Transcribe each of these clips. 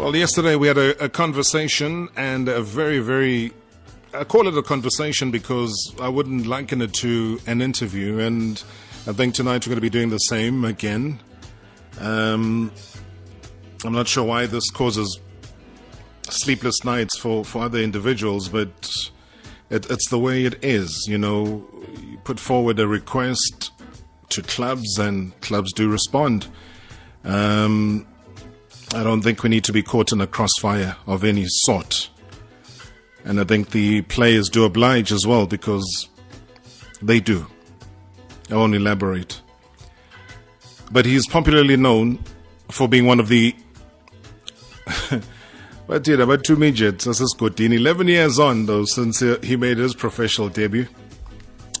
Well, yesterday we had a, a conversation and a very, very. I call it a conversation because I wouldn't liken it to an interview, and I think tonight we're going to be doing the same again. Um, I'm not sure why this causes sleepless nights for, for other individuals, but it, it's the way it is. You know, you put forward a request to clubs, and clubs do respond. Um, I don't think we need to be caught in a crossfire of any sort. And I think the players do oblige as well because they do. I won't elaborate. But he's popularly known for being one of the. but yeah, about two midgets, this is good. 11 years on, though, since he made his professional debut.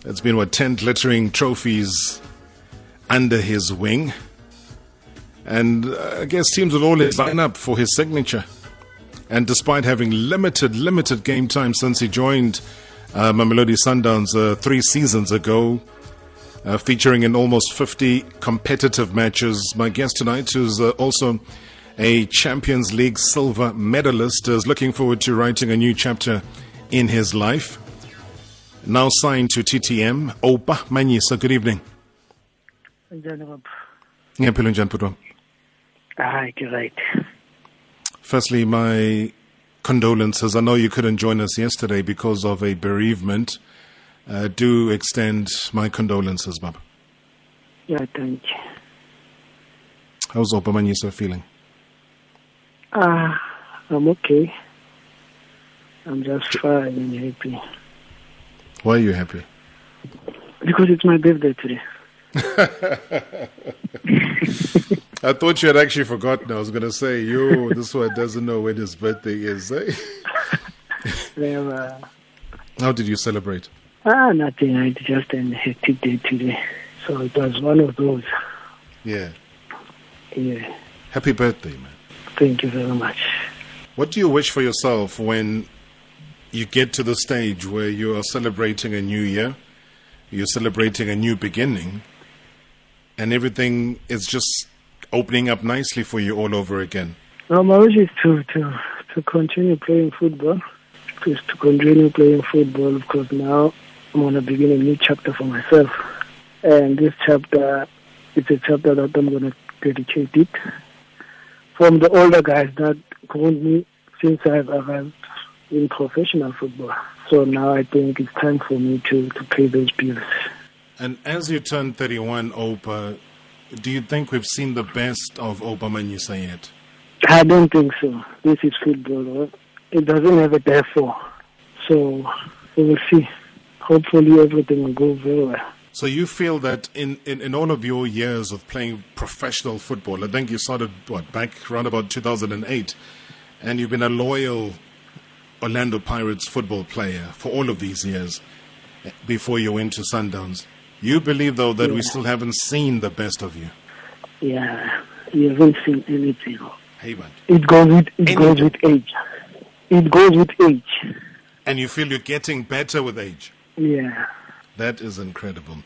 It's been, what, 10 glittering trophies under his wing. And uh, I guess teams will always line up for his signature. And despite having limited, limited game time since he joined uh, Mamelodi Sundowns uh, three seasons ago, uh, featuring in almost 50 competitive matches, my guest tonight is uh, also a Champions League silver medalist, is looking forward to writing a new chapter in his life. Now signed to TTM, Oupa Manyisa. Good evening. Ngiyaphila njani bhuti Hayi ke right. Firstly, my condolences. I know you couldn't join us yesterday because of a bereavement. Uh, do extend my condolences, Baba. Yeah, thank you. How's Oupa Manyisa feeling? Ah, I'm okay. I'm just fine and happy Why are you happy? because it's my birthday today. I thought you had actually forgotten. I was going to say, yo, this one doesn't know when his birthday is. Eh? Well, How did you celebrate? ah, nothing. I just had a hectic day today. So it was one of those. Yeah. Yeah. Happy birthday, man. Thank you very much. What do you wish for yourself when you get to the stage where you are celebrating a new year, you're celebrating a new beginning, and everything is just opening up nicely for you all over again? Well, my wish is to, to, to continue playing football. Just to continue playing football because now I'm going to begin a new chapter for myself. And this chapter, it's a chapter that I'm going to dedicate it from the older guys that grown me since I've arrived in professional football. So now I think it's time for me to, to pay those bills. And as you turn 31, Oupa, do you think we've seen the best of Oupa Manyisa yet? I don't think so. This is football. It doesn't have a therefore. So we will see. Hopefully everything will go very well. So you feel that in, in, in all of your years of playing professional football, I think you started what back around about 2008, and you've been a loyal Orlando Pirates football player for all of these years before you went to Sundowns. You believe though that we still haven't seen the best of you. Yeah, you haven't seen anything. Hey man. It goes with it Anything. goes with age. It goes with age. And you feel you're getting better with age. Yeah. That is incredible.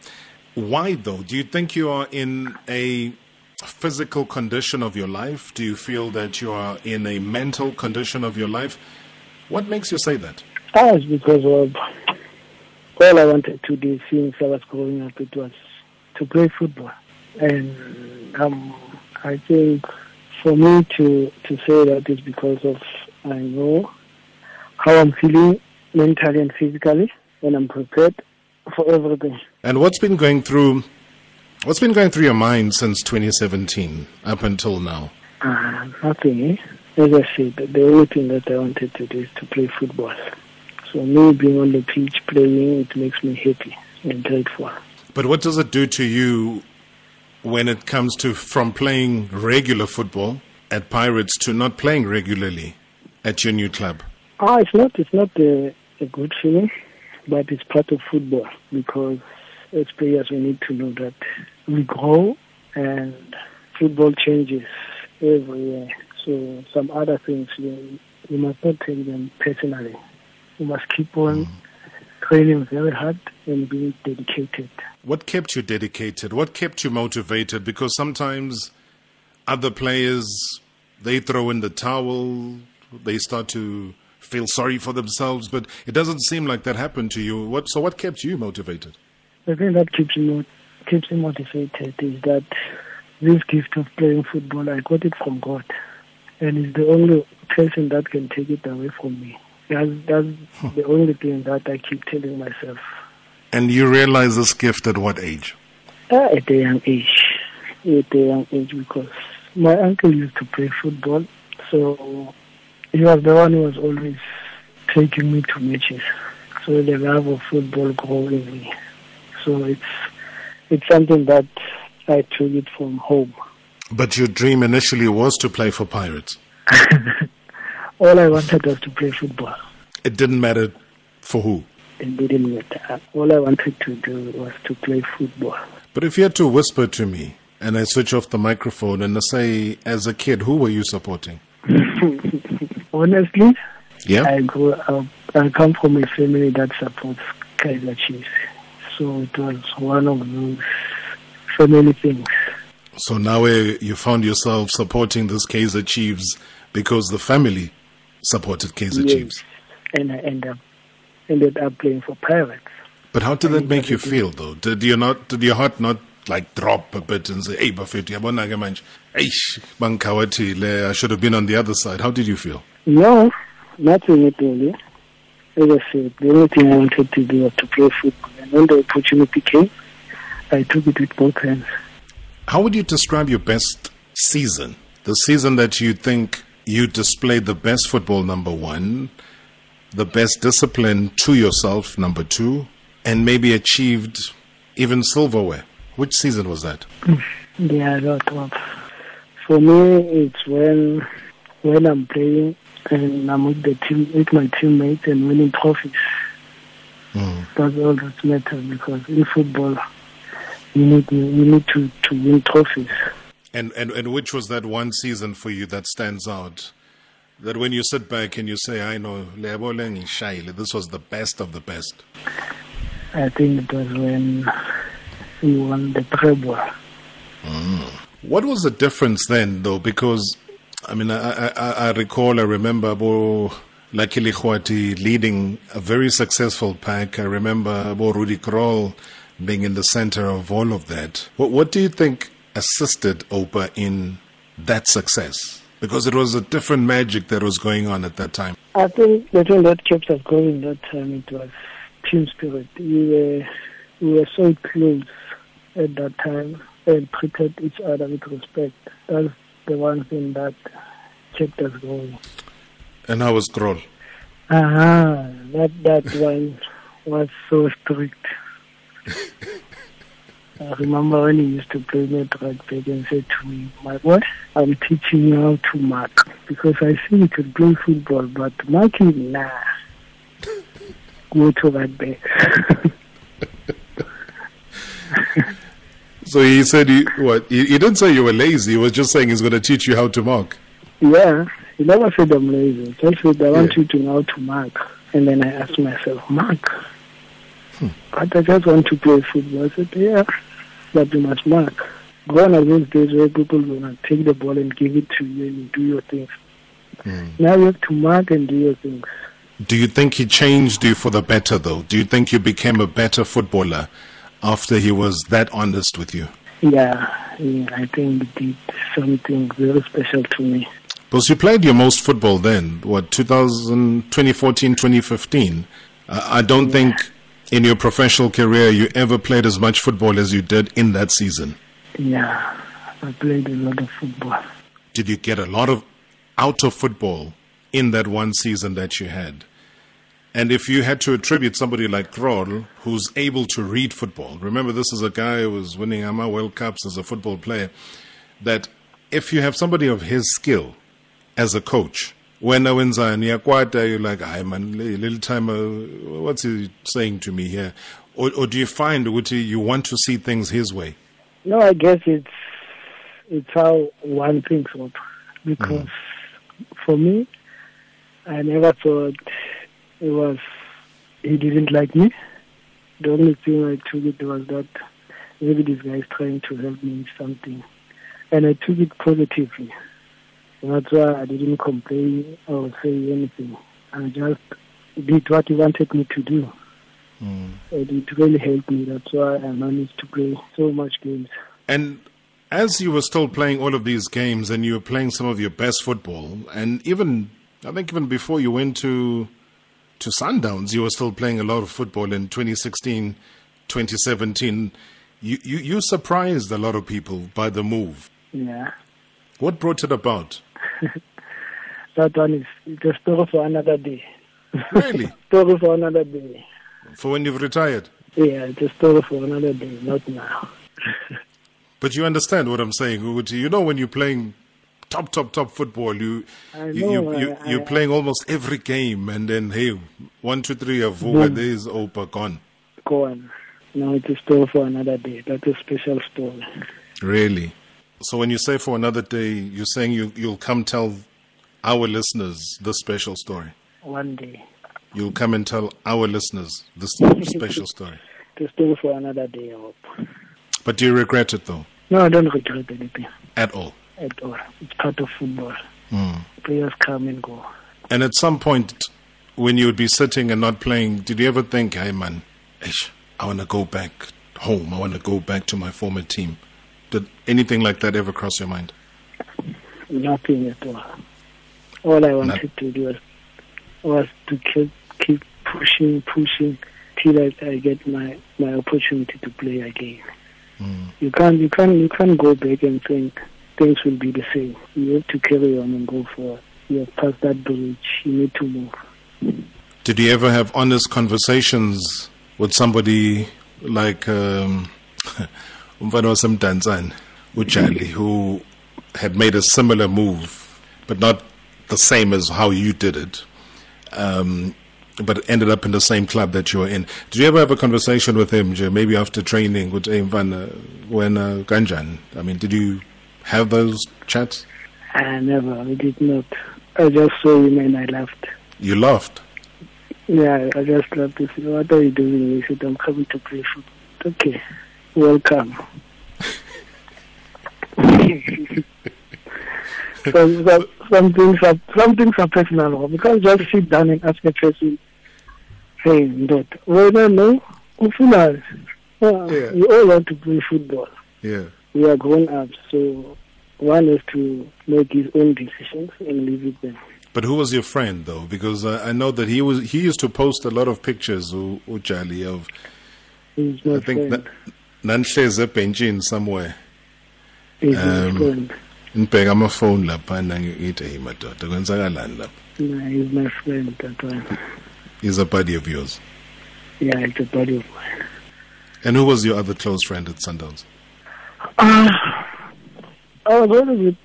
Why though? Do you think you are in a physical condition of your life? Do you feel that you are in a mental condition of your life? What makes you say that? That was because of all I wanted to do since I was growing up. It was to play football, and um, I think for me to to say that is because of I know how I'm feeling mentally and physically, and I'm prepared for everything. And what's been going through what's been going through your mind since 2017 up until now? Uh, nothing. Eh? As I said, the only thing that I wanted to do is to play football. So me being on the pitch playing, it makes me happy and grateful. But what does it do to you when it comes to from playing regular football at Pirates to not playing regularly at your new club? Ah, it's not. It's not a, a good feeling, but it's part of football because as players we need to know that we grow and football changes every year. So some other things you, you must not take them personally. You must keep on training very hard and being dedicated. What kept you dedicated? What kept you motivated? Because sometimes other players they throw in the towel, they start to feel sorry for themselves, but it doesn't seem like that happened to you. What, so what kept you motivated? The thing that keeps me, keeps me motivated is that this gift of playing football, I got it from God. And it's the only person that can take it away from me. That's, that's huh. the only thing that I keep telling myself. And you realize this gift at what age? Uh, at a young age. At a young age because my uncle used to play football. So he was the one who was always taking me to matches. So the love of football grew in me. So it's it's something that I took it from home. But your dream initially was to play for Pirates. All I wanted was to play football. It didn't matter for who. It didn't matter. All I wanted to do was to play football. But if you had to whisper to me and I switch off the microphone and I say, as a kid, who were you supporting? Honestly, yeah. I grew up. I come from a family that supports Kaizer Chiefs, so it was one of those family things. So now eh, you found yourself supporting this Kaizer Chiefs because the family supported Kaizer yes. Chiefs. And I ended up ended up playing for Pirates. But how did that make you uh, feel, though? Did you not? Did your heart not like drop a bit and say, "Hey, Buffett, yabona ke manje, eish, bangkhawatile, I should have been on the other side." How did you feel? No, nothing at all. As I said, the only thing I wanted to do was to play football. And when the opportunity came, I took it with both hands. How would you describe your best season? The season that you think you displayed the best football, number one, the best discipline to yourself, number two, and maybe achieved even silverware. Which season was that? Yeah, lot of. For me, it's when when I'm playing and I'm with the team, with my teammates and winning trophies. Mm. That's all that matters because in football, you need you need to, to win trophies. And, and and which was that one season for you that stands out? That when you sit back and you say, "I know, this was the best of the best." I think it was when we won the treble. Mm. What was the difference then, though? Because I mean, I, I, I recall, I remember Abu Lucky Lekgwathi leading a very successful pack. I remember Abu Rudi Krol being in the center of all of that. What, what do you think assisted Oupa in that success? Because it was a different magic that was going on at that time. I think the thing that kept us going that time it was team spirit. We were we were so close at that time and treated each other with respect. That's the one thing that kept us going. And how was Krol? Ah, that that one was so strict. I remember when he used to play me right back and said to me, My boy, I'm teaching you how to mark because I see you can play football, but marking, nah. Go to right back. so he said, he, what? He, he, didn't say you were lazy. He was just saying he's going to teach you how to mark. Yeah, he never said I'm lazy. He just said, I want yeah. you to know how to mark. And then I asked myself, mark? Hmm. But I just want to play football. I said, yeah, but you must mark. Gone are those days where people to take the ball and give it to you and you do your things. Hmm. Now you have to mark and do your things. Do you think he changed you for the better, though? Do you think you became a better footballer after he was that honest with you? Yeah, yeah I think he did something very special to me. Because you played your most football then, what, 2000, 2014, 2015? Uh, I don't yeah. think in your professional career you ever played as much football as you did in that season. Yeah, I played a lot of football. Did you get a lot of out of football in that one season that you had? And if you had to attribute somebody like Krol, who's able to read football, remember this is a guy who was winning AMA World Cups as a football player, that if you have somebody of his skill as a coach, when wenzani yakwata you're like hayi man little time uh, what's he saying to me here? Or, or do you find ukuthi you want to see things his way? No i guess it's it's how one thinks of because mm. for me i never thought it was he didn't like me. The only thing i took it was that maybe this guy is trying to help me with something. And i took it positively That's why I didn't complain or say anything. I just did what he wanted me to do. Mm. And it really helped me. That's why I managed to play so much games. And as you were still playing all of these games and you were playing some of your best football, and even, I think even before you went to, to Sundowns, you were still playing a lot of football in 2016, 2017. You, you, you surprised a lot of people by the move. Yeah. What brought it about? that one is a story for another day. Really? story for another day. For when you've retired? Yeah, it's a story for another day, not now. but you understand what I'm saying? You know when you're playing top, top, top football, you, know, you, you, you, I, playing almost every game, and then, hey, one, two, three, Avuga, there's Oupa, gone. Gone. No, it's a story for another day. That's a special story. Really? So when you say for another day, you're saying you, you'll come tell our listeners this special story? One day. You'll come and tell our listeners this special story? The story for another day, I hope. But do you regret it though? No, I don't regret anything. At all? At all. It's part of football. Mm. Players come and go. And at some point, when you would be sitting and not playing, did you ever think, hey man, I want to go back home. I want to go back to my former team. Did anything like that ever cross your mind? Nothing at all. All I wanted Not- to do was, was to keep, keep pushing, pushing till I, I get my, my opportunity to play again. Mm. You can't you can't you can't go back and think things will be the same. You have to carry on and go forward. You have passed that bridge. You need to move. Did you ever have honest conversations with somebody like um, umfana wasemdantsane ujali who had made a similar move but not the same as how you did it um, but ended up in the same club that you were in. Did you ever have a conversation with him maybe after training with mfana when uh, ganjan i mean did you have those chats? I never I did not. I just saw him and I left you laughed? Yeah, I just see what are you doing? He said, I'm coming to play football. Okay, welcome. so, so, some things are some things are personal. Because just sit down and ask a person, hey, but well, I know, well, yeah. we all want to play football. Yeah. We are grown up, so one has to make his own decisions and leave it there. But who was your friend though? Because uh, I know that he was he used to post a lot of pictures of Ujali of I think friend. Nanhleze benchini somewhere. Um, my friend. Ngibheka ama phone lapha nangithi hey madoda kwenzakalani lapha? He's my friend, that. He's a buddy of yours. Yeah, it's a buddy of mine. And who was your other close friend at Sundowns? Uh, I was always with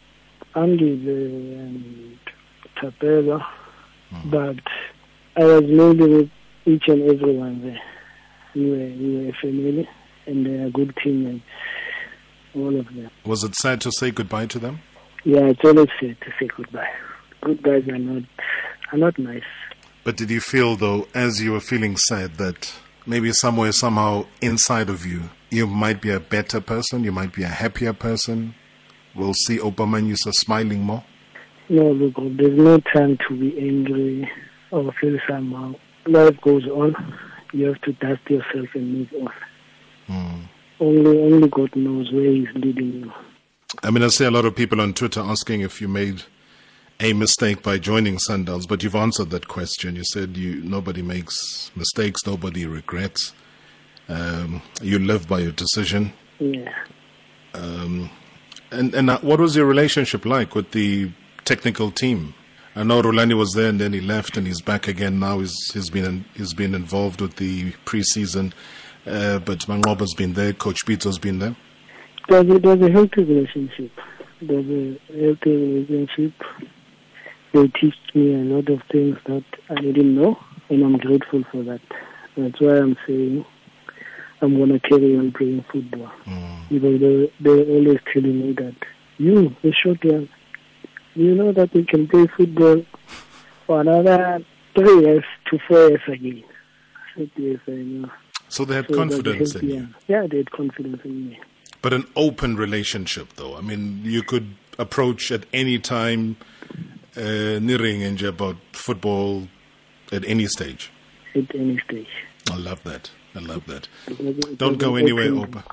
Andy the, and Tapela, but I was mainly with each and everyone there. We were, we were a family, and they are good teammates, all of them. Was it sad to say goodbye to them? Yeah, it's always sad to say goodbye. Good guys are not are not nice. But did you feel though, as you were feeling sad, that maybe somewhere, somehow inside of you, you might be a better person, you might be a happier person? We'll see Obama smiling more? No, look, there's no time to be angry or feel somehow. Life goes on. You have to dust yourself and move on. Mm. Only, only God knows where He's leading you. I mean, I see a lot of people on Twitter asking if you made a mistake by joining Sundowns, but you've answered that question. You said you nobody makes mistakes, nobody regrets. Um, you live by your decision. Yeah. Um, and and uh, what was your relationship like with the technical team? I know Rhulani was there and then he left and he's back again now. He's he's been he's been involved with the preseason, uh, but Manqoba's been there. Coach Pitso's been there. There's a, there's a healthy relationship. There's a healthy relationship. They teach me a lot of things that I didn't know, and I'm grateful for that. That's why I'm saying I'm going to carry on playing football. Mm. Because they, they're always telling me that, you, the short one, you know that you can play football for another three years to four years again. I said, yes, I know. So they had So confidence in you. Yeah, they had confidence in me. But an open relationship, though. I mean, you could approach at any time, uh, and about football at any stage? At any stage. I love that. I love that. Don't go anywhere, Oupa.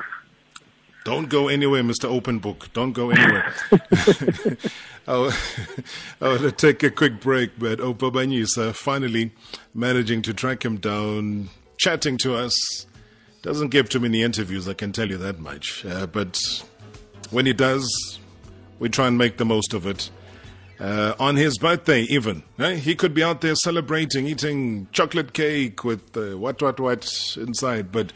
Don't go anywhere, Mr. Open Book. Don't go anywhere. I'll, I want to take a quick break, but Oupa Manyisa finally managing to track him down, chatting to us. Doesn't give too many interviews, I can tell you that much. Uh, but when he does, we try and make the most of it. Uh, on his birthday, even. Eh? He could be out there celebrating, eating chocolate cake with uh, what, what, what inside, but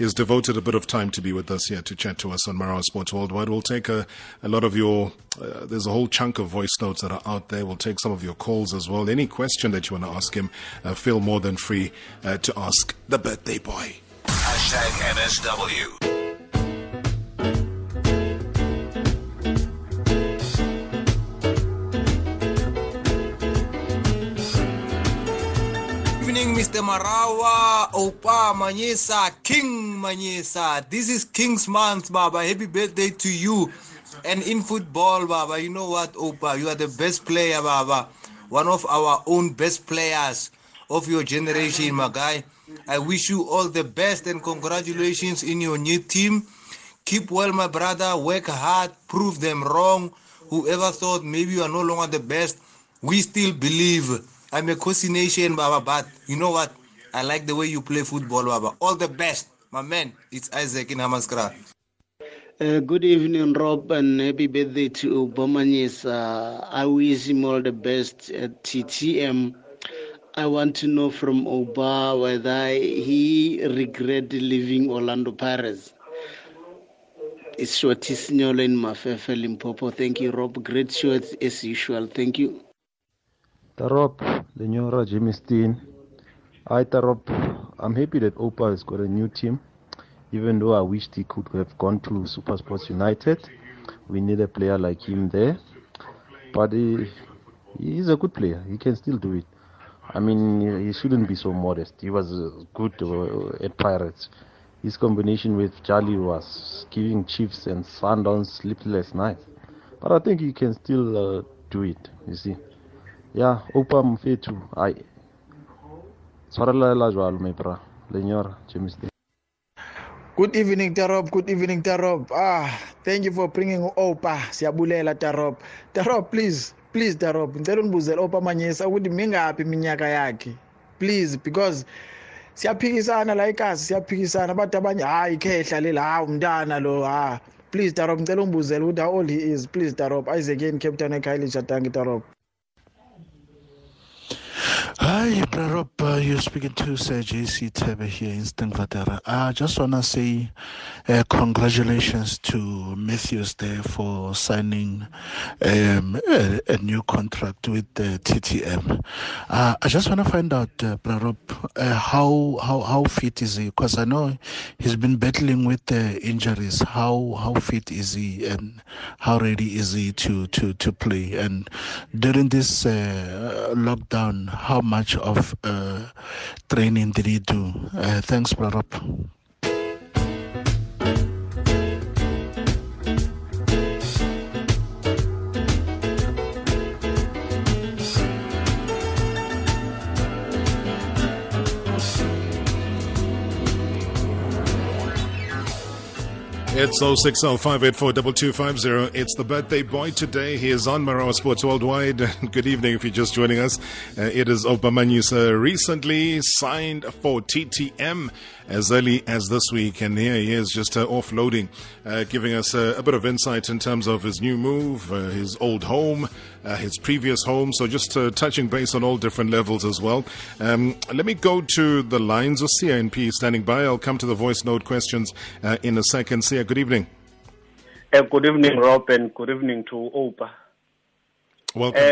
He's devoted a bit of time to be with us here to chat to us on Marawa Sports Worldwide. We'll take a, a lot of your, uh, there's a whole chunk of voice notes that are out there. We'll take some of your calls as well. Any question that you want to ask him, uh, feel more than free uh, to ask the birthday boy. Hashtag MSW. Mr. Marawa, Oupa Manyisa, King Manyisa. This is King's Month, Baba. Happy birthday to you. And in football, Baba, you know what, Oupa? You are the best player, Baba. One of our own best players of your generation, my guy. I wish you all the best and congratulations in your new team. Keep well, my brother. Work hard. Prove them wrong. Whoever thought maybe you are no longer the best, we still believe I'm a Khosi Nation, Baba, but you know what? I like the way you play football, Baba. All the best, my man. It's Isaac in Hammanskraal. Uh, good evening, Rob, and happy birthday to Obamanis. Uh, I wish him all the best at TTM. I want to know from Oba whether he regret leaving Orlando Pirates. It's Shorty Signolo in Mafefe, Limpopo. Thank you, Rob. Great show as usual. Thank you. Tarop, Lenyora, Jimmy Steen. Hi Tarop, I'm happy that Oupa has got a new team, even though I wished he could have gone to Super Sports United. We need a player like him there. But he, he's a good player, he can still do it. I mean, he shouldn't be so modest. He was uh, good uh, at Pirates. His combination with Charlie was giving Chiefs and Sundowns sleepless nights. But I think he can still uh, do it, you see. Ya opa mfethu ai tshwarelela jwalo mepra lenyora james Good evening Tarob, good evening Tarob. Ah, thank you for bringing Opa. Siyabulela Tarob. Tarob please, please Tarob. Ngicela unibuzele Opa Manyisa ukuthi mingaphi iminyaka yakhe. Please because siyaphikisana la ekhasi siyaphikisana abantu abanye hayi khehla lela hawu umntana lo ha please Tarob ngicela ungibuzele ukuthi how old he is please Tarob Isaac in Cape Town eKhayelitsha Shatangi Tarob Hi, Brarop. Uh, you're speaking to Sir JC Tebe here in Stenvatera. I just want to say uh, congratulations to Matthews there for signing um, a, a, new contract with uh, TTM. Uh, I just want to find out, uh, uh, how, how, how fit is he? Because I know he's been battling with injuries. How, how fit is he and how ready is he to, to, to play? And during this uh, lockdown, how much of uh, training did he do? Uh, thanks, Brother. It's 0605842250. It's the birthday boy today. He is on Marawa Sports Worldwide. Good evening if you're just joining us. Uh, it is Oupa Manyisa recently signed for TTM as early as this week. And here he is just uh, offloading, uh, giving us uh, a bit of insight in terms of his new move, uh, his old home, uh, his previous home. So just uh, touching base on all different levels as well. Um, let me go to the lines of CINP standing by. I'll come to the voice note questions in a second. Sia, good evening. good evening, Rob, and good evening to Oupa. Welcome.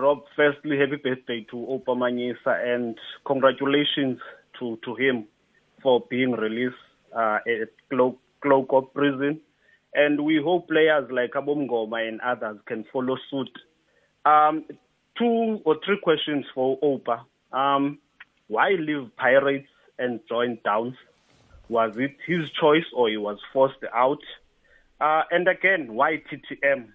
Rob, firstly, happy birthday to Oupa Manyisa and congratulations to, to him for being released uh, at Chloorkop prison. And we hope players like Abomgoma and others can follow suit. Um, two or three questions for Oupa. Um, why leave Pirates and join Downs? Was it his choice or he was forced out? Uh, and again, why TTM?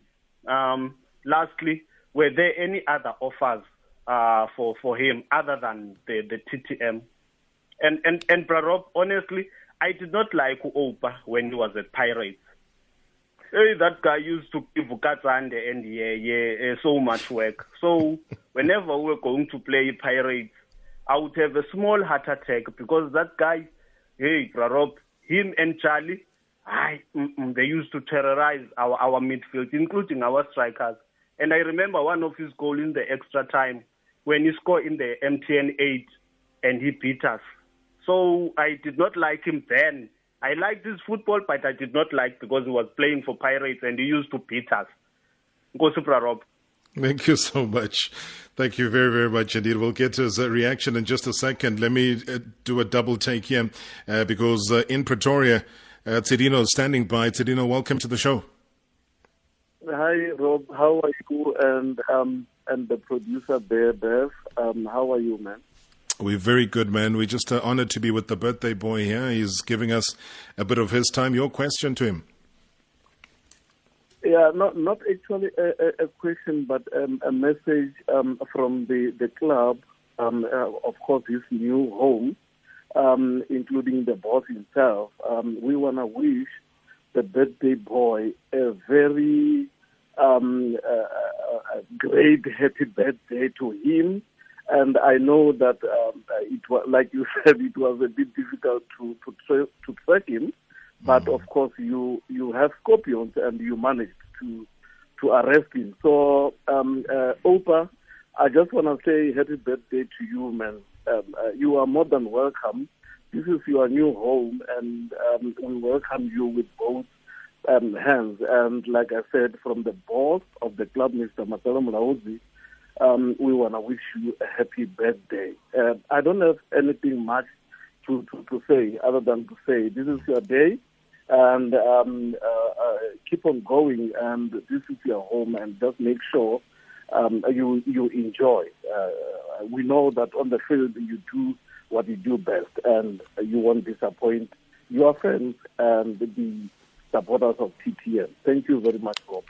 Um, lastly, were there any other offers uh, for for him other than the the TTM? And and and Rob, honestly, I did not like Oupa when he was at Pirates. Hey, that guy used to give Katsande and yeah, yeah, uh, so much work. So whenever we were going to play Pirates, I would have a small heart attack because that guy, hey, Rob, him and Charlie, I, they used to terrorize our, our midfield, including our strikers. And I remember one of his goals in the extra time when he scored in the MTN 8 and he beat us. So I did not like him then. I liked his football, but I did not like because he was playing for Pirates and he used to beat us. Go Supra Rob. Thank you so much. Thank you very, very much indeed. We'll get to his uh, reaction in just a second. Let me uh, do a double take here uh, because uh, in Pretoria, uh, Tsedino is standing by. Tsedino, welcome to the show. Hi, Rob. How are you? And um, and the producer there, Bev. Um, how are you, man? We're very good, man. We're just uh, honored to be with the birthday boy here. He's giving us a bit of his time. Your question to him. Yeah, not not actually a, a question, but um, a message um, from the the club. Um, uh, of course, his new home, um, including the boss himself. Um, we wanna wish the birthday boy a very um, uh, a great happy birthday to him. And I know that it was, like you said, it was a bit difficult to to, tra- to track him. But of course, you you have scorpions, and you managed to to arrest him. So, um, uh, Oupa, I just want to say happy birthday to you, man. Um, uh, you are more than welcome. This is your new home, and um, we welcome you with both um, hands. And like I said, from the boss of the club, Mr. Marcelo Mulaudzi, um, we want to wish you a happy birthday. Uh, I don't have anything much to, to, to say other than to say this is your day and um, uh, uh, keep on going. And this is your home, and just make sure um, you you enjoy. Uh, we know that on the field you do what you do best, and you won't disappoint your friends and the supporters of TTM. Thank you very much, Rob.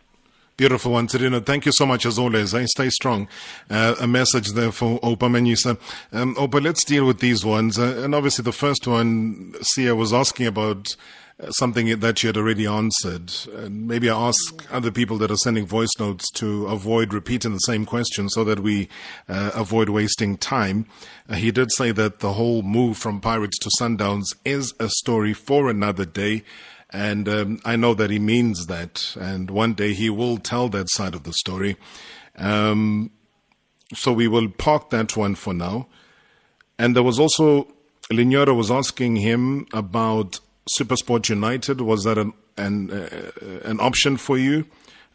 Beautiful one, Serena. Thank you so much as always. I stay strong. Uh, a message there for Oupa Manyisa. Um, Oupa, let's deal with these ones. Uh, and obviously, the first one, Sia was asking about uh, something that you had already answered. And maybe I ask other people that are sending voice notes to avoid repeating the same question so that we uh, avoid wasting time. Uh, he did say that the whole move from Pirates to Sundowns is a story for another day. And um, I know that he means that. And one day he will tell that side of the story. Um, so we will park that one for now. And there was also, Lignora was asking him about Supersport United. Was that an, an, uh, an option for you?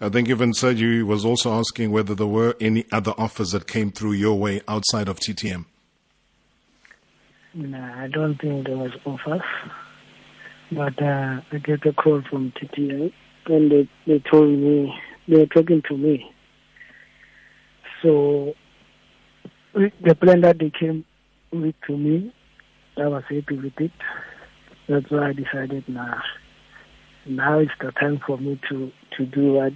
I think even Sergio was also asking whether there were any other offers that came through your way outside of TTM. No, I don't think there was offers. But uh, I get a call from TTA and they, they told me, they were talking to me. So the plan that they came with to me, I was happy with it. That's why I decided now, now it's the time for me to, to do what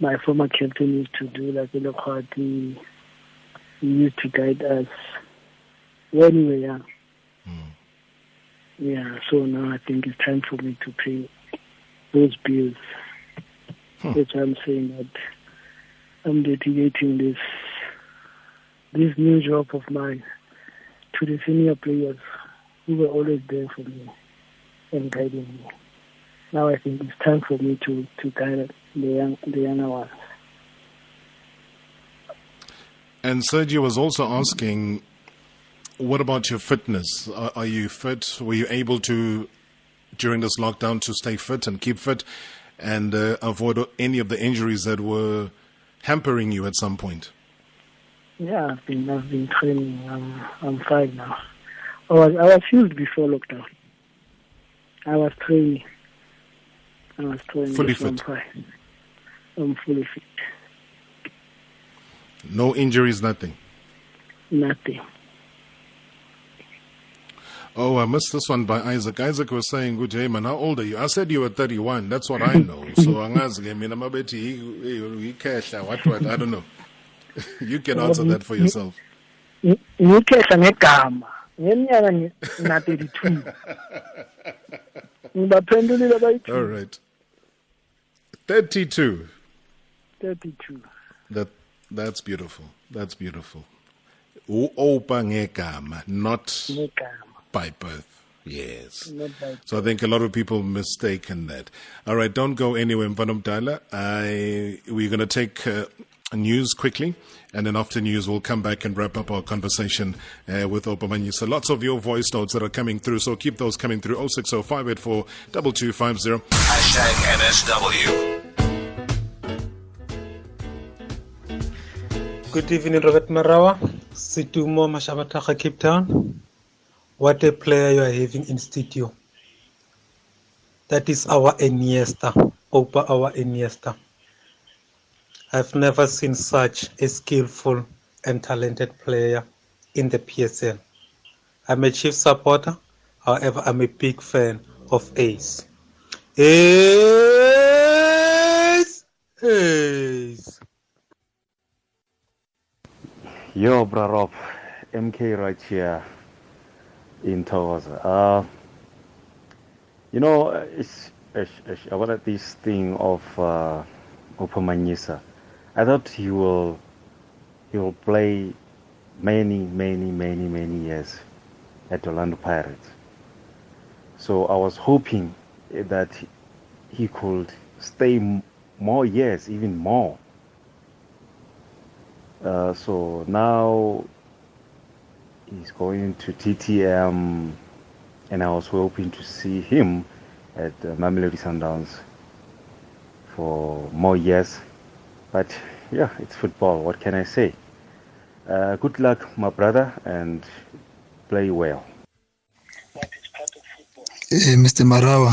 my former captain used to do, like party, he used to guide us when we were young. Mm. Yeah, so now I think it's time for me to pay those bills. Hmm. That's why I'm saying that I'm dedicating this this new job of mine to the senior players who were always there for me and guiding me. Now I think it's time for me to, to guide the young the younger ones. And Sergio was also asking what about your fitness? Are, are, you fit? Were you able to, during this lockdown, to stay fit and keep fit and uh, avoid any of the injuries that were hampering you at some point? Yeah, I've been, I've been training. I'm, I'm fine now. I was, I was healed before lockdown. I was training. I was training. Fully fit. I'm, I'm fully fit. No injuries, nothing. Nothing. Oh, I missed this one by Isaac. Isaac was saying, "Good hey man, how old are you?" I said you were 31. That's what I know. so angazi ke mina mabethi ikehla what what I don't know. you can answer that for yourself. ngikhehla ngegama ngeminyaka ngi- na 32 ngibaphendulile bayithi All right. 32. 32 That that's beautiful. That's beautiful. Uopa ngegama, not ngegama by birth. Yes. not by So I think a lot of people mistaken that. All right, don't go anywhere, Mvanam Dala. I we're going to take uh, news quickly, and then after news we'll come back and wrap up our conversation uh, with Opamani. So lots of your voice notes that are coming through. So keep those coming through. 060584 2250. Hashtag MSW. Good evening, Robert Marawa. Situmo Mashabataka, Cape Town. What a player you are having in studio. That is our Iniesta, Oupa our Iniesta. I've never seen such a skillful and talented player in the PSL. I'm a chief supporter, however, I'm a big fan of Ace. Ace! Ace! Yo, bro, Rob, MK right here in. Uh, you know, it's, it's, it's about this thing of uh, Oupa Manyisa. I thought he will he will play many, many, many, many years at Orlando Pirates. So I was hoping that he could stay more years, even more. Uh, so now he's going to TTM, and I was hoping to see him at uh, Mamelodi Sundowns for more years. But yeah, it's football. What can I say? Uh, good luck, my brother, and play well. Eh, Mr. Marawa,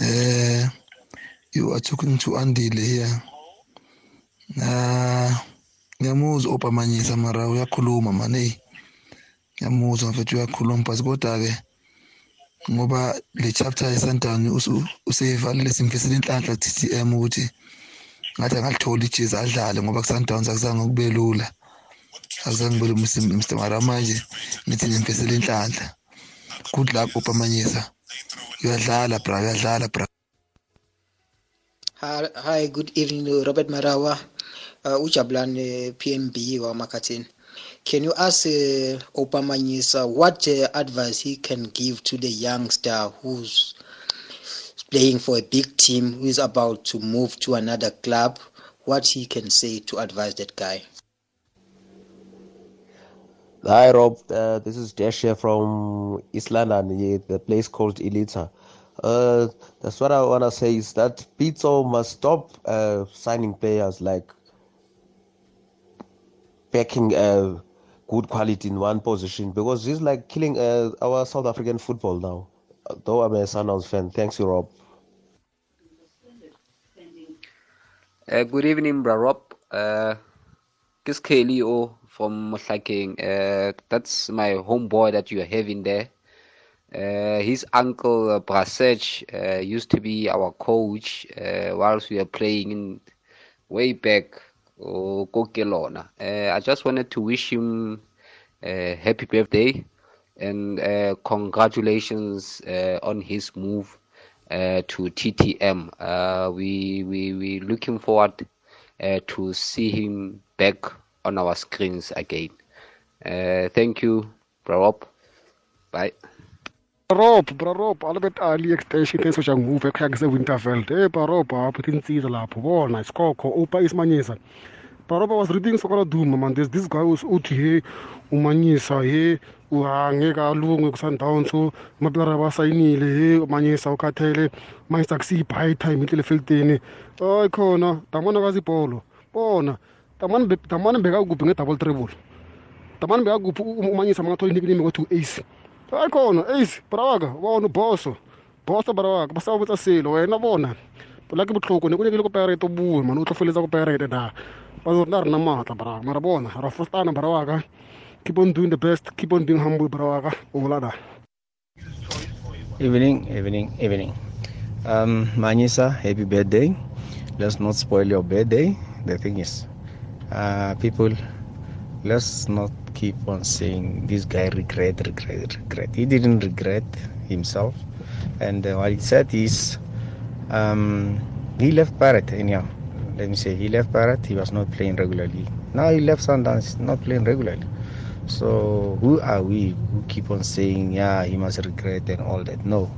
eh, you are talking to Andile here. Uh, ngiyamuzwa opamanyisa mara uyakhuluma mane ngiyamuzwa mfethu uyakhuluma but kodwa-ke ngoba le chapter ye-sundown usu- useyivalile simfisela inhlanhla ku-ttm ukuthi ngathi angalitholi ijezi adlale ngoba ku-sundowns akuzange kube lula akuzange kube lula Mr. Mr. mara manje ngithi ngimfisela inhlanhla good luck opamanyisa uyadlala bra uyadlala bra Hi, hi, good evening, Robert Marawa, uh, Ujablan uh, PMB or Makatin. Can you ask uh, Oupa Manyisa what uh, advice he can give to the youngster who's playing for a big team, who is about to move to another club? What he can say to advise that guy? Hi Rob, uh, this is Dash from East London, the place called Elita. Uh, that's what I wanna say is that Pitso must stop uh, signing players like backing uh, good quality in one position because he's like killing uh, our South African football now. Though I'm a Sundowns fan, thanks you Rob. Uh, good evening, bro Rob. Uh, this Kelly O from Mohlakeng. Uh, that's my homeboy that you're having there. Uh, his uncle uh, Brasech uh, used to be our coach uh, whilst we were playing in, way back. Kokelona. Uh, I just wanted to wish him a happy birthday and uh, congratulations uh, on his move uh, to TTM. We we we looking forward to see him back on our screens again. Thank you. Rob. Bye. rob bra rob albert ali extension esosha nguve ekhaya ngisewinterveld eh bra rob aphethe insiza lapho bona isikhokho upa isimanyisa. Baroba was reading Sokola Duma man there's this guy was uthi he umanyisa he uhangeke alunge ku-sundown so amapilara basayinile he umanyisa ukhathele umanyisa akusiyi-bhi time inhlelo efelteni oyi khona damane akazi ibholo bona damane bheka kuphi ngedouble treble? Damane bheka kuphi umanyisa mangathola inike nimeko two ace hayi khona. Ace brawaka bona boso boso brawaka ba sa selo wena bona. Polake botlhoko ne ko nyakile ko bue mane o tlo ko perete na. Ba na re maatla bra mara bona ra fostana brawaka keep on doing the best keep on being humble bra wa ka Evening, evening, evening. Um, Manisa, happy birthday. Let's not spoil your birthday. The thing is, uh, people, let's not keep on saying this guy regret, regret, regret. He didn't regret himself, and uh, what he said is, um, he left Pirates anyhow. Let me say, he left Pirates. He was not playing regularly. Now he left Sundowns, not playing regularly. So who are we who keep on saying, yeah, he must regret and all that? No.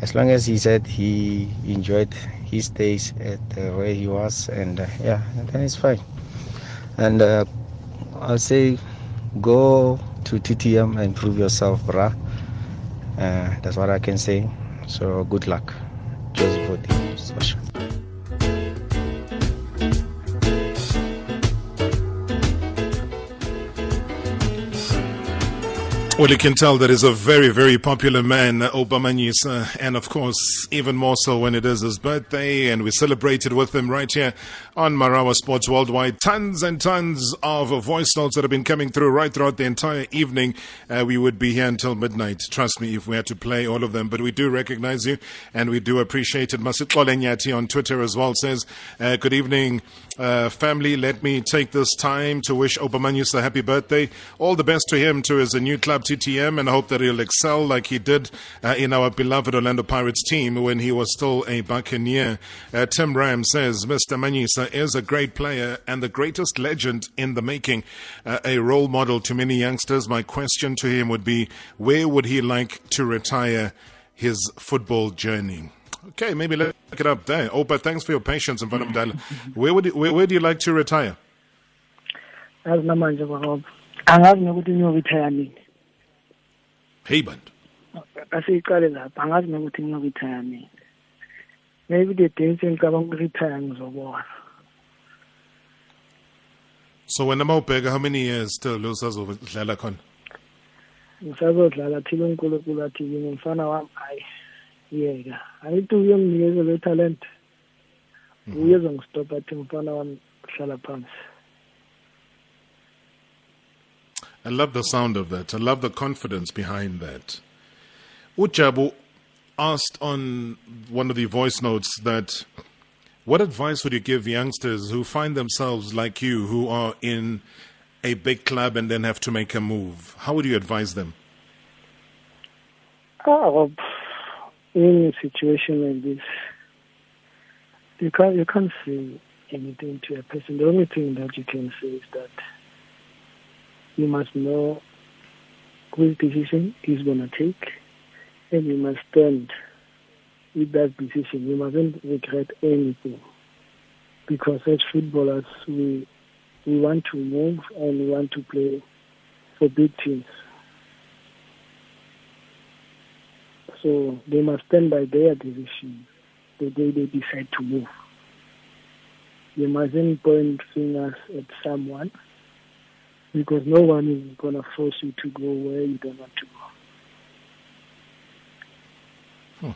As long as he said he enjoyed his days at uh, where he was, and uh, yeah, then it's fine. And uh, I'll say, go to TTM and prove yourself, brah. Uh, that's what I can say. So good luck. The social. Well, you can tell that he's a very, very popular man, Oupa Oupa Manyisa, and of course, even more so when it is his birthday, and we celebrated with him right here on Marawa Sports Worldwide. Tons and tons of voice notes that have been coming through right throughout the entire evening. Uh, we would be here until midnight, trust me, if we had to play all of them, but we do recognize you, and we do appreciate it. Masitole Nyati on Twitter as well says, uh, Good evening, uh, family. Let me take this time to wish Oupa Manyisa a happy birthday. All the best to him, to his new club, TTM, and I hope that he'll excel like he did uh, in our beloved Orlando Pirates team when he was still a Buccaneer. Uh, Tim Ram says Mr. Manyisa is a great player and the greatest legend in the making, uh, a role model to many youngsters. My question to him would be where would he like to retire his football journey? Okay, maybe let's look it up there. Oh, but thanks for your patience, Mfana Mdala. Where would you, where, where do you like to retire? azinamanje kwaroba angazi nokuthi ngiyokuthaya nini Hey, band. asiyiqale lapha angazi nokuthi ngiyokuthaya nini maybe the day sengicabanga ukurithaya ngizobona So when Mawbega, how many years still usazodlala khona? ngisazodlala thile unkulunkulu athi kimi mfana wami hayi yeka uyonginikeza le talent mhm. uye ezongistopha athi mfana wami hlala phansi I love the sound of that. I love the confidence behind that. Ujabu asked on one of the voice notes that what advice would you give youngsters who find themselves like you, who are in a big club and then have to make a move? How would you advise them? Oh, in a situation like this, you can't you can't say anything to a person. The only thing that you can say is that you must know which decision he's gonna take, and you must stand with that decision. You mustn't regret anything, because as footballers, we we want to move and we want to play for big teams. So they must stand by their decision the day they decide to move. They mustn't point fingers at someone because no one is going to force you to go where you don't want to go. Hmm.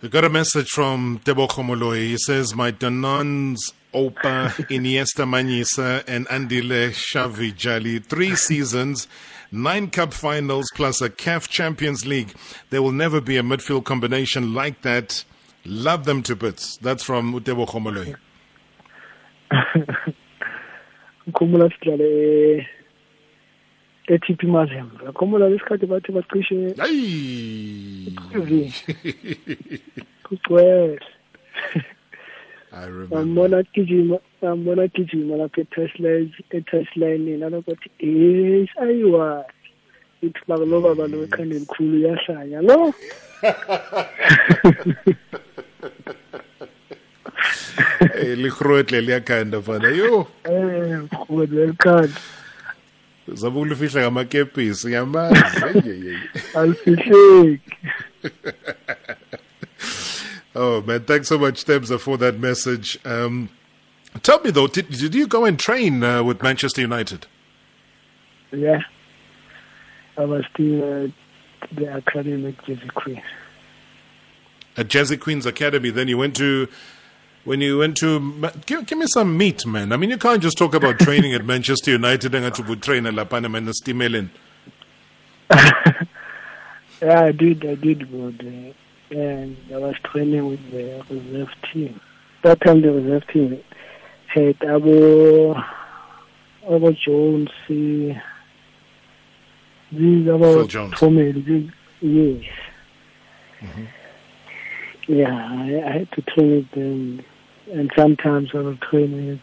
We got a message from Debo Komoloi. He says, My Danons, Oupa, Iniesta Manyisa, and Andile Shavi Jali, three seasons, nine cup finals, plus a CAF Champions League. There will never be a midfield combination like that. Love them to bits. That's from Debo Komoloi. ngikhumbula sidlale e-TP Mazembe ngakhumbula lesikhathi bathi bacishe kugcwele wambona gijima wambona gijima lapho e-touchline nalokuthi yes ayiwa ithi bakulo baba lo ekhanda elikhulu uyahlanya lo? Eh, Likrwetle liyakhanda fana yo! Eh, Krwetle likhanda zabe ulifihla ngamakepisi ngamazi alifihleki Oh man, thanks so much, Tebza, for that message. Um, tell me though, did, did you go and train uh, with Manchester United? yeah I was still uh, the academy at Jersey Queen At Jazzy Queen's Academy, then you went to when you went to give, give me some meat, man. I mean, you can't just talk about training at Manchester United and go to train at La Panama and Stimelin. Yeah, I did. I did and I was training with the reserve team. That time, the reserve team had Abo, Abo Jones, these Phil about Jones. Tommy, yes. Mm-hmm. Yeah, I, I had to train with them, and sometimes I will train with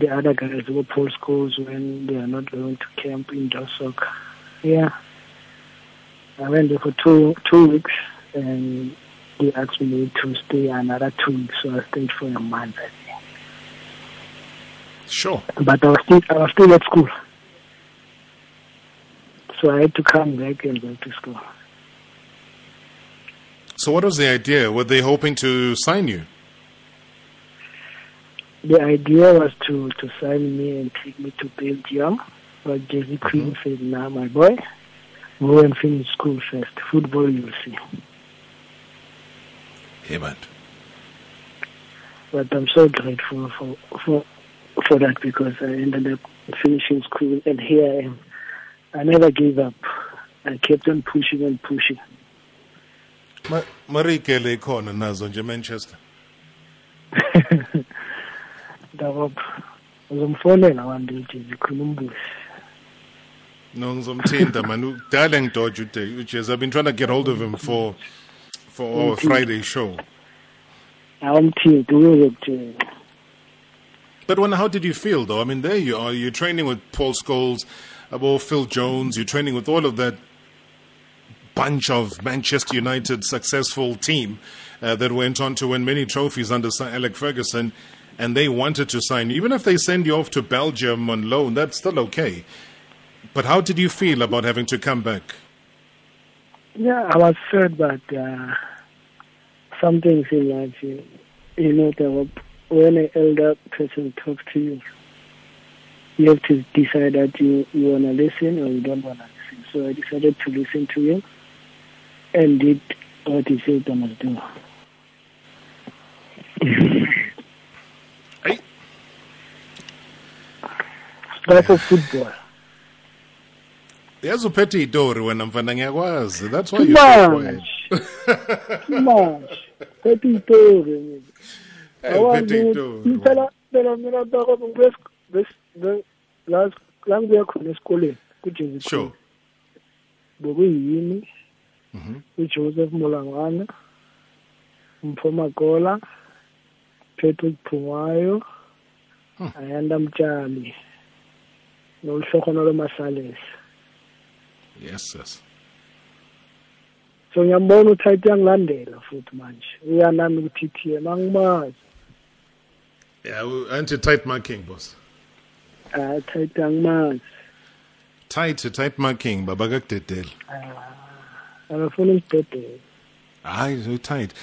the other guys who Paul Scholes when they are not going to camp in soccer. Yeah. I went there for two two weeks and they asked me to stay another two weeks, so I stayed for a month. I think. Sure. But I was still I was still at school. So I had to come back and go to school. So, what was the idea? Were they hoping to sign you? The idea was to, to sign me and take me to Belgium, but Jesse Queen mm-hmm. said, nah, my boy, go and finish school first. Football, you'll see. Hey, man. But I'm so grateful for, for, for that because I ended up finishing school and here I am. I never gave up. I kept on pushing and pushing. Ma- Marikele khona nazo nje Manchester. Ndabona uzomfonela one day Jesse Queen umbuze. No, ngizomthinta man. Udala ngidoje ude uJez. I've been trying to get hold of him for for our Friday show. awumthinti uyozokutshela But when, how did you feel though? I mean, there you are. You're training with Paul Scholes, about Phil Jones. You're training with all of that bunch of Manchester United successful team uh, that went on to win many trophies under Sir Alex Ferguson, and they wanted to sign you. Even if they send you off to Belgium on loan, that's still okay. But how did you feel about having to come back? Yeah, I was sad, but uh, some things in life, you, you know, that when an elder person talks to you, you have to decide that you, you want to listen or you don't want to listen. So I decided to listen to him and did what he said I must do. Life of football. yazi uphethe itori wena mfana ngiyakwazi. That's why much. phethe itori. Phela phela mina bakwami la ngibuya khona esikoleni kujezi sure. Bekuyini? Mm-hmm. Ujoseph molangwana mphomagola patrick phungwayo hmm. ayanda mtshali noluhlokono lomasalesa yes yes so ngiyambona uThayiti yangilandela futhi manje. Uyanami ukuthi TTM angimazi yeah anti tight marking boss. Ah Thayiti angimazi. Tight tight marking baba kakudedela akafuna isibhedlela hayi so tight.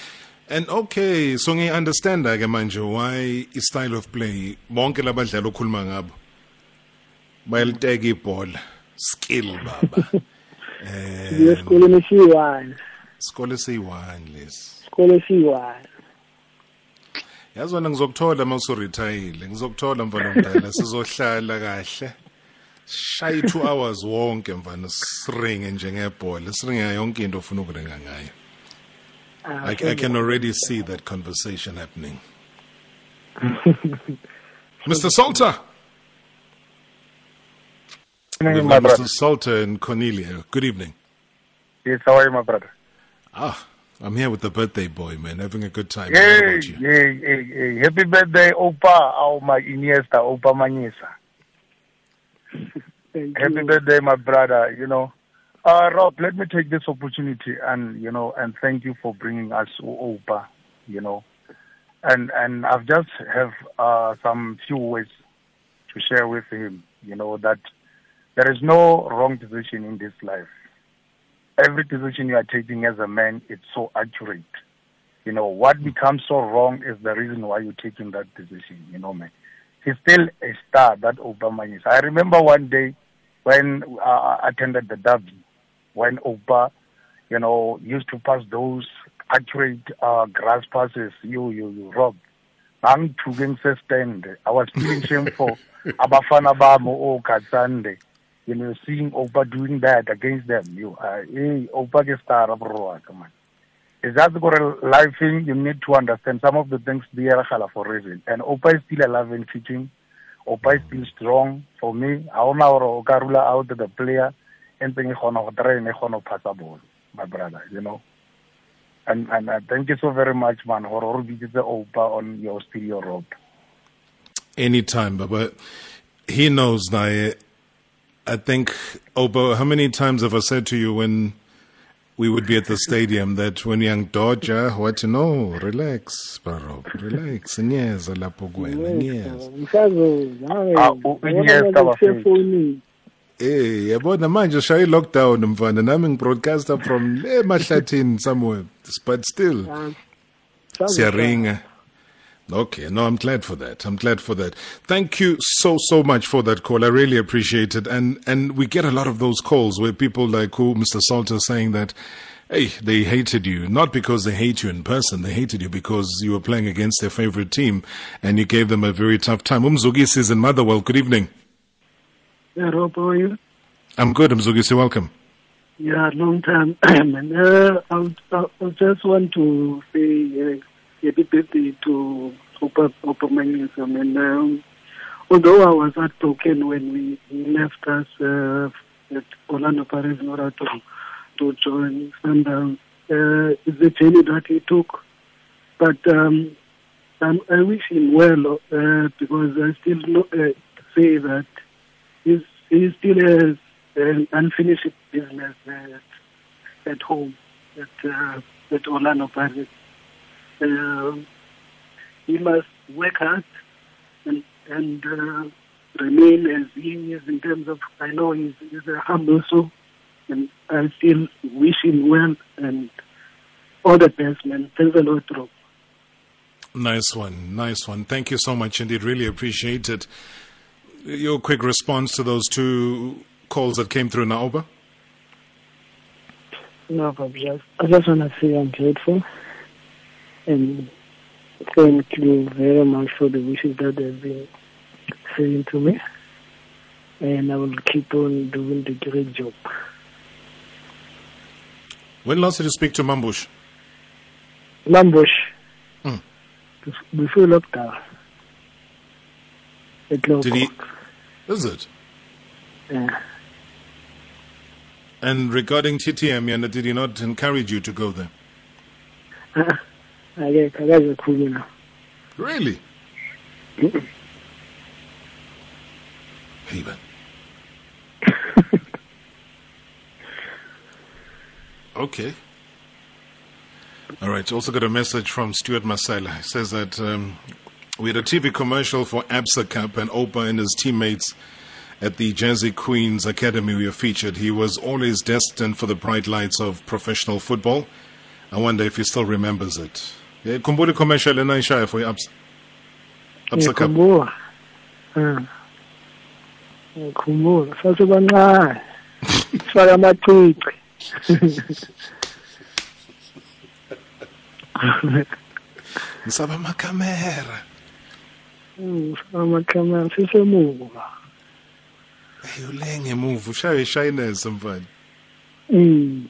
And okay so ngiyi-understanda ke manje why i-style of play bonke labadlali okhuluma ngabo bayaliteka ibhola. Skill baba. Ngiye eh, esikoleni esiyi-one. Isikole esiyi-one lesi. Isikole esiyi-one. Yazi wena ngizokuthola uma usuritayile ngizokuthola mfana omdala sizohlala kahle. Shaye two hours wonke mfana siringe njengebhola siringe yonke into ofuna ukuringa ngayo. Ah, I, I can already see that conversation happening. Mr. Salter. Evening, We've my got brother. Mr. Salter and Cornelia. Good evening. Yes, how are you, my brother? Ah, I'm here with the birthday boy, man, having a good time. How Hey, about hey, hey, hey. Happy birthday, Oupa, au my Iniesta, Oupa Manyisa. Happy birthday, my brother. You know, uh, Rob, let me take this opportunity and you know and thank you for bringing us O- Oupa. You know, and and I've just have uh, some few words to share with him. You know that there is no wrong decision in this life. Every decision you are taking as a man, it's so accurate. You know, what becomes so wrong is the reason why you're taking that decision, you know, man. He's still a star, that Obama is. I remember one day when uh, I attended the derby, when Oba, you know, used to pass those accurate uh, grass passes. You, you, you, Rob. I'm ngangithuke ngisestand i was feeling shameful abafana bami okatsande you know seeing oupa doing that against them. You uh, hey oupa star bro come on is that gore life thing you need to understand some of the things di eragala for reason. And oupa is still alive and teaching oupa is still strong. For me o ka rula out the player and then e kgona go train e go phasa ball my brother you know? And and uh, thank you so very much man o re bitsitse oupa on your studio rob. Anytime, but he knows now. I think, Obo, how many times have I said to you when we would be at the stadium that when young Dodger, what you know, relax, bro, relax, nyeza lapho kwena, nyeza. mshazo Eh, yabona manje shaya lockdown mfana nami ngibroadcaster from le mahlathini somewhere but still siyaringa Okay, no, I'm glad for that. I'm glad for that. Thank you so so much for that call. I really appreciate it. And and we get a lot of those calls where people like who Mr. Salter saying that hey, they hated you not because they hate you in person. They hated you because you were playing against their favorite team and you gave them a very tough time. Umzugisi is in Motherwell. Good evening. Yeah, Rob, how are you? I'm good, Umzugisi. Welcome. Yeah, long time. and uh, I, I, I just want to say uh, happy birthday to Oupa, Oupa Manyisa. And um, although I was heartbroken when we, he left us uh, at Orlando in order to, to join Sundowns, uh, it's a journey that he took. But um, um, I wish him well uh, because I still know, uh, say that he's, he still has an unfinished business uh, at home at, uh, at Orlando Pirates. Um he must work hard and, and uh, remain as he is in terms of, I know he's, he's a humble soul, and I still wish him well and all the best, man. Thanks a lot, Rob. Nice one. Nice one. Thank you so much indeed. Really appreciate it. Your quick response to those two calls that came through now, Oba? No problem. Just, I just want to say I'm grateful and thank you very much for the wishes that they've been saying to me. And I will keep on doing the great job. When last did you speak to Mambush? Lambush, Hmm. before lockdown, at Low Did he? Is it? Yeah. And regarding TTM, did he not encourage you to go there? Ah, ake akazikhuluma Really? Hey, man. okay. All right. Also got a message from Stuart Masela. He says that um, we had a TV commercial for ABSA Cup and Oupa and his teammates at the Jersey Queens Academy we were featured. He was always destined for the bright lights of professional football. I wonder if he still remembers it. Yeah, Kumbuli commercial in Aisha for ABSA. ABSA Cup. ngiyakhumbula Ah. ngiyakhumbula sasebancane sifake amacici Ngisaba amakhamera. Mm, sifake amakhamera sisemuva Hey, ule ngemuva ushaye shyness mfana. Mm.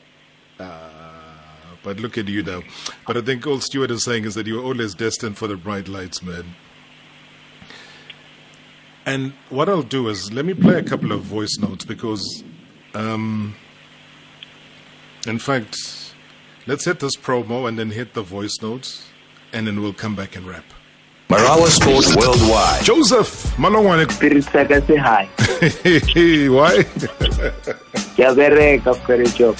But look at you now. But I think all Stuart is saying is that you're always destined for the bright lights, man. And what I'll do is let me play a couple of voice notes because, um, in fact, let's hit this promo and then hit the voice notes, and then we'll come back and wrap. Marawa Sports Worldwide. Joseph Malongwane. Spirit saka say hi. Why? Kiyabereka for a job.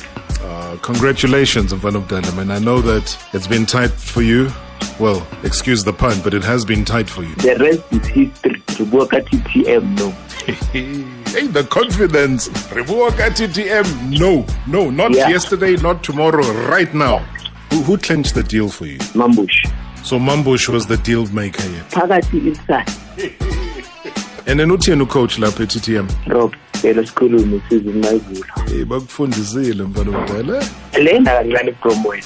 Congratulations, Mfana Mdala, man. I know that it's been tight for you. Well, excuse the pun, but it has been tight for you. The rest is history. To work at TTM, no. hey, the confidence. Rebuoka TTM. No, no, not Yeah. yesterday, not tomorrow, right now. Who, who clinched the deal for you? Mambush. So Mambush was the deal maker here. Phakathi inside. And then uthini coach lapha e-TTM? Rob, phela sikhulume sizini mayivula. Hey, bakufundisile mfana mdala. Le ndakancane promo wena.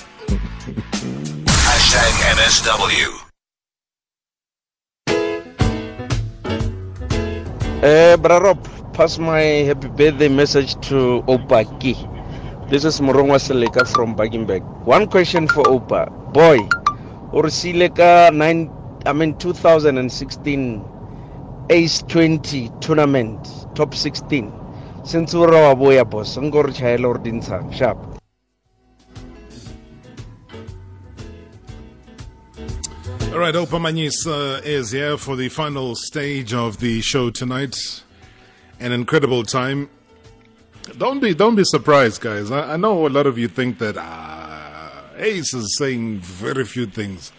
Hashtag MSW. Uh, Brarop, pass my happy birthday message to Opaki. This is Morongwa Seleka from Bagginberg. One question for Oupa. Boy, Ursileka 9, I mean 2016 Ace 20 tournament, top 16. Since ura wa boya boss, ngor chayela or dinsa, sharp. All right, Oupa Manyisa uh, is here for the final stage of the show tonight. An incredible time. Don't be don't be surprised, guys. I, I know a lot of you think that ah, Ace is saying very few things.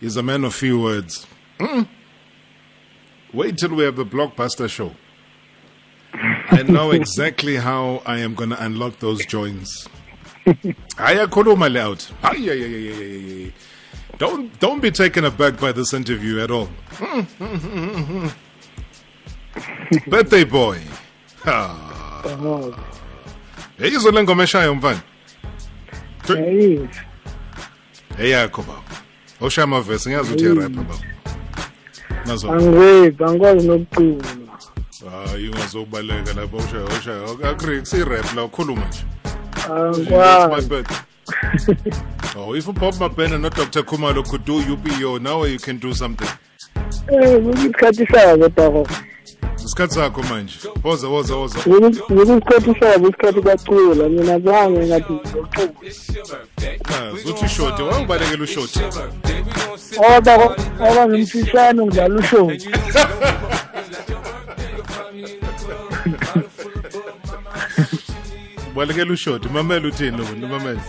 He's a man of few words. Mm. Wait till we have the blockbuster show. I know exactly how I am going to unlock those joints. Ayakhuluma le out. Don't don't be taken aback by this interview at all. Birthday boy. Ah. Hey, izole ngoma eshayo mfana. Eyakho baba. Osha amavesi ngiyazi uthi rapper baba. angiwephi angikwazi nokucula. Hayi ungazokubaleka lapho ushaya ushaya akurik si-rap la ukhuluma nje. Angikwazi. Oh if bob mabhena nodr khumalo could do you be yo now you can do something. Eh, um isikhathi sayo kodwa koko Isikhathi sakho manje. Woza woza woza. isikhathi sabo isikhathi bacula mina zange ngathi ngocula uthi shoti, wawubalekela ushoti. oba oba ngimfishane ngidlala ushoti Balekela ushoti, mamela uthini lo, mamela.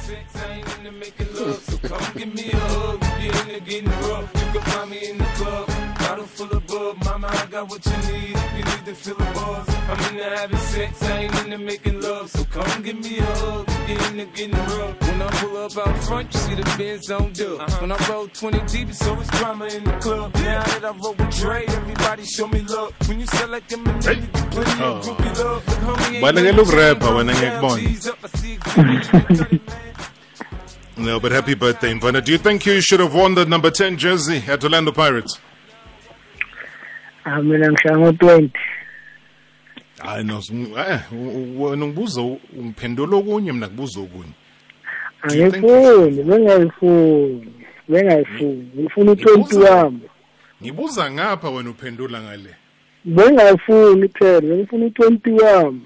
Bottle full of bub, mama, I got what you need. If you need to feel the buzz, I'm into having sex, I ain't into making love. So come give me a hug, get into getting rough. When I pull up out front, you see the Benz on dub. When I roll 20 deep, so it's always drama in the club. Now that I roll with Dre, everybody show me love. When you sell like them, you get plenty of groupie love. But homie, ain't Balekela nothing ukurapha wena ngiyakubona. No, but happy birthday, Mvana. Do you think you should have worn the number 10 jersey at Orlando Pirates? Ah, mina ngishaya ngo-twenty Hayi no, eh wena ngibuza ungiphendula okunye mina ngibuza okunye. Angifuni bengayifuni bengayifuni ngifuna u-twenty wami Ngibuza ngapha wena uphendula ngale. bengayifuni phela bengifuna u-twenty wami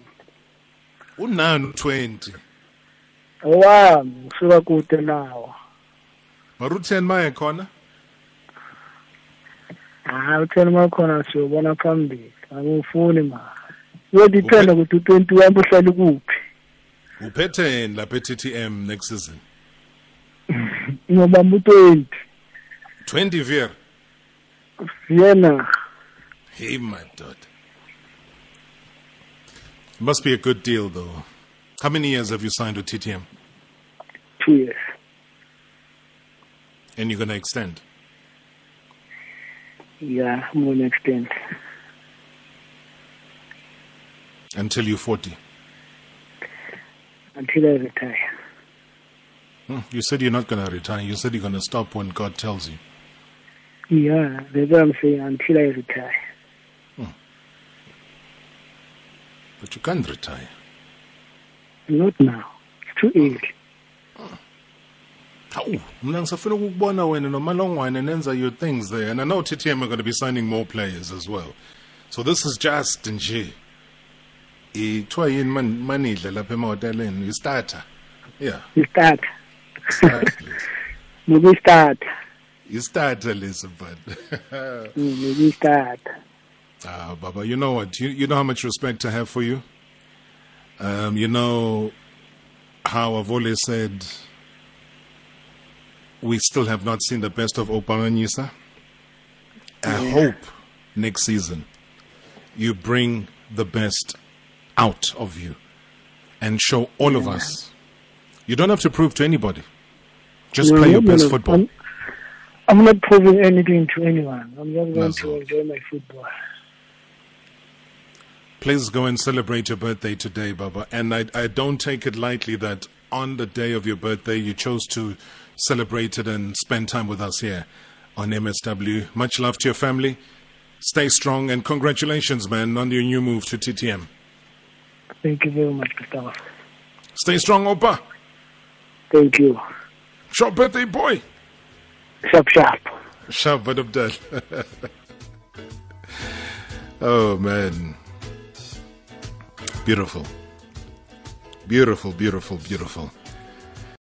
Unani u20? owami ngisuka kude nawo Maru 10 maye khona? hayi utheni makhona siyobona phambili angifuni ma kuyodithenda ukuthi u-twenty wami uhlala kuphi Uphetheni lapha eTTM next season? ngobamba u-twenty 20 Vier. vienna Hey my daughter. Must be a good deal though. How many years have you signed with TTM? two years And you're going to extend? yeah i'm gonna extend Until you're 40. until i retire Hmm, You said you're not going to retire. You said you're going to stop when God tells you. yeah that's what i'm saying until i retire But you can't retire. not now it's too early Hawu, mina ngisafuna ukukubona wena nomalongwane nenza your things there. And I know TTM are going to be signing more players as well. So this is just nje. Ithiwa yini manidla lapha emahoteleni? I-starter. Yeah. i-start Start. nokuyi-start I-starter listen but. nokuyi-start Ah, Baba, you know what? You, you know how much respect I have for you? Um, you know how I've always said we still have not seen the best of Oupa Manyisa? I Yeah. hope next season you bring the best out of you and show all of us. You don't have to prove to anybody. Just No, play your best no. football. I'm, I'm not proving anything to anyone. I'm just going to all. enjoy my football. Please go and celebrate your birthday today, Baba. And I, I don't take it lightly that on the day of your birthday. You chose to celebrate it and spend time with us here on MSW. Much love to your family. Stay strong and congratulations, man, on your new move to TTM. Thank you very much, Gustavo. Stay strong, Oupa. Thank you. Short birthday boy. Sharp, sharp. Sharp, but of death. oh, man. Beautiful. Beautiful, beautiful, beautiful.